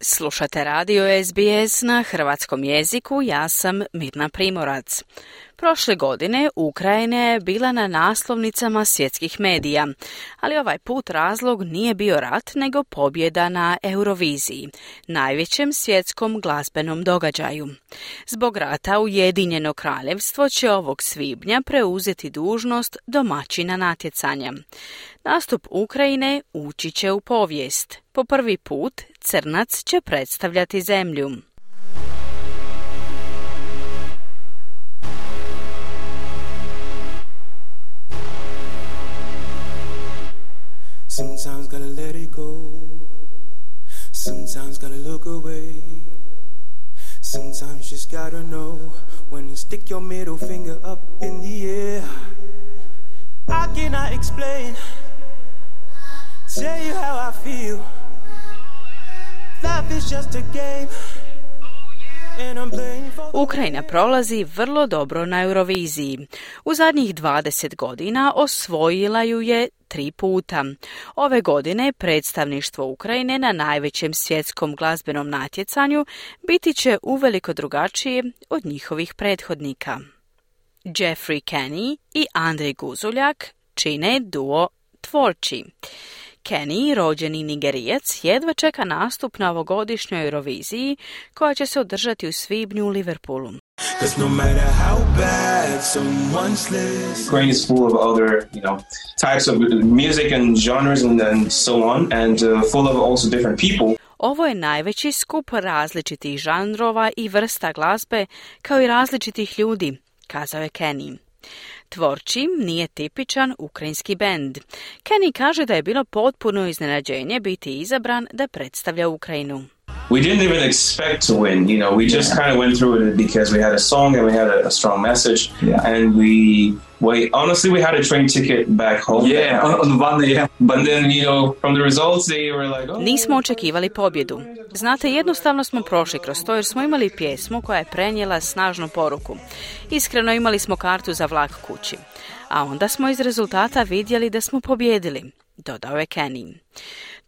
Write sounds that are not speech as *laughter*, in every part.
Slušate radio SBS na hrvatskom jeziku, ja sam Mirna Primorac. Prošle godine Ukrajina je bila na naslovnicama svjetskih medija, ali ovaj put razlog nije bio rat nego pobjeda na Euroviziji, najvećem svjetskom glazbenom događaju. Zbog rata Ujedinjeno kraljevstvo će ovog svibnja preuzeti dužnost domaćina natjecanja. Nastup Ukrajine ući će u povijest. Po prvi put crnac će predstavljati zemlju. Sometimes gotta let it go. Sometimes gotta look away. Sometimes just gotta know when to stick your middle finger up in the air. I cannot explain, tell you how I feel. Ukrajina prolazi vrlo dobro na Euroviziji. U zadnjih 20 godina osvojila ju je tri puta. Ove godine predstavništvo Ukrajine na najvećem svjetskom glazbenom natjecanju biti će uveliko drugačije od njihovih prethodnika. Jeffrey Kenny i Andrej Guzuljak čine duo Tvorči. Kenny, rođeni Nigerijac, jedva čeka nastup na ovogodišnjoj Euroviziji koja će se održati u svibnju u Liverpoolu. no how bad someone's list. Ukraine is full of other, you know, types of music and genres and, and so on, and uh, full of also different people. Ovo je najveći skup različitih žanrova i vrsta glazbe, kao i različitih ljudi, kazao je Kenny. Tvorčim nije tipičan ukrajinski bend. Kenny kaže da je bilo potpuno iznenađenje biti izabran da predstavlja Ukrajinu. We didn't even expect to win, you know. We just kind of went through it because we had a song and we had a, a strong message, yeah. and we Wait, honestly, we had a train ticket back home. Yeah, on, one yeah. But then, you know, from the results, they were like, oh. Nismo očekivali pobjedu. Znate, jednostavno smo prošli kroz to jer smo imali pjesmu koja je prenijela snažnu poruku. Iskreno imali smo kartu za vlak kući. A onda smo iz rezultata vidjeli da smo pobjedili, dodao je Kenny.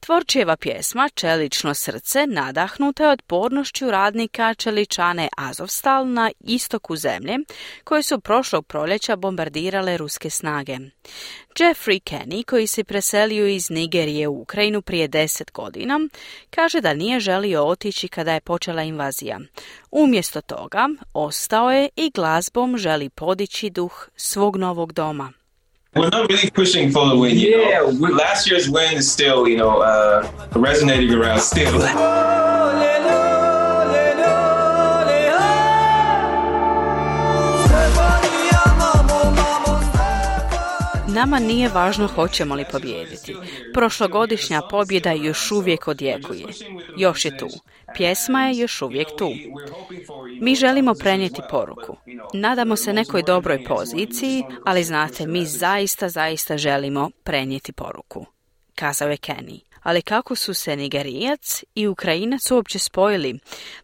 Tvorčijeva pjesma Čelično srce nadahnuta je otpornošću radnika Čeličane Azovstal na istoku zemlje, koje su prošlog proljeća bombardirale ruske snage. Jeffrey Kenny, koji se preselio iz Nigerije u Ukrajinu prije deset godina, kaže da nije želio otići kada je počela invazija. Umjesto toga, ostao je i glazbom želi podići duh svog novog doma. We're not really pushing for the win. yeah, know? last year's win is still, you know, uh, resonating around still. *laughs* Nama nije važno hoćemo li pobijediti. Prošlogodišnja pobjeda još uvijek odjekuje. Još je tu. Pjesma je još uvijek tu. Mi želimo prenijeti poruku. Nadamo se nekoj dobroj poziciji, ali znate, mi zaista, zaista želimo prenijeti poruku. Kazao je Kenny. Ali kako su se Nigerijac i Ukrajinac uopće spojili?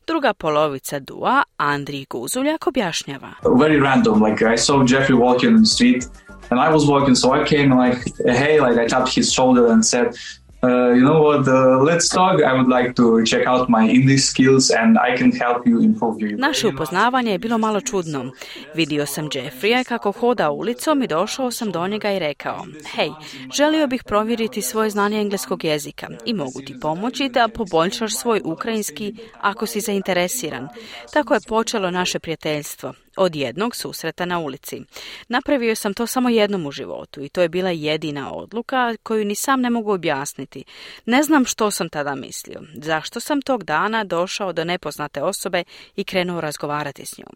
Druga polovica dua, Andrij Guzuljak, objašnjava. Very random, like I saw Jeffrey walking on the street and I was walking, so I came like, hey, like I tapped his shoulder and said, Uh, you know what, uh, let's talk. I would like to check out my English skills and I can help you improve your Naše upoznavanje je bilo malo čudno. Vidio sam Jeffrija kako hoda ulicom i došao sam do njega i rekao Hej, želio bih provjeriti svoje znanje engleskog jezika i mogu ti pomoći da poboljšaš svoj ukrajinski ako si zainteresiran. Tako je počelo naše prijateljstvo od jednog susreta na ulici. Napravio sam to samo jednom u životu i to je bila jedina odluka koju ni sam ne mogu objasniti. Ne znam što sam tada mislio. Zašto sam tog dana došao do nepoznate osobe i krenuo razgovarati s njom?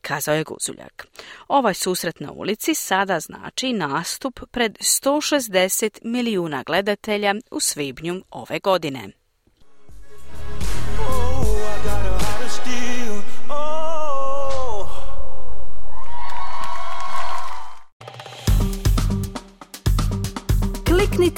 Kazao je Guzuljak. Ovaj susret na ulici sada znači nastup pred 160 milijuna gledatelja u svibnju ove godine.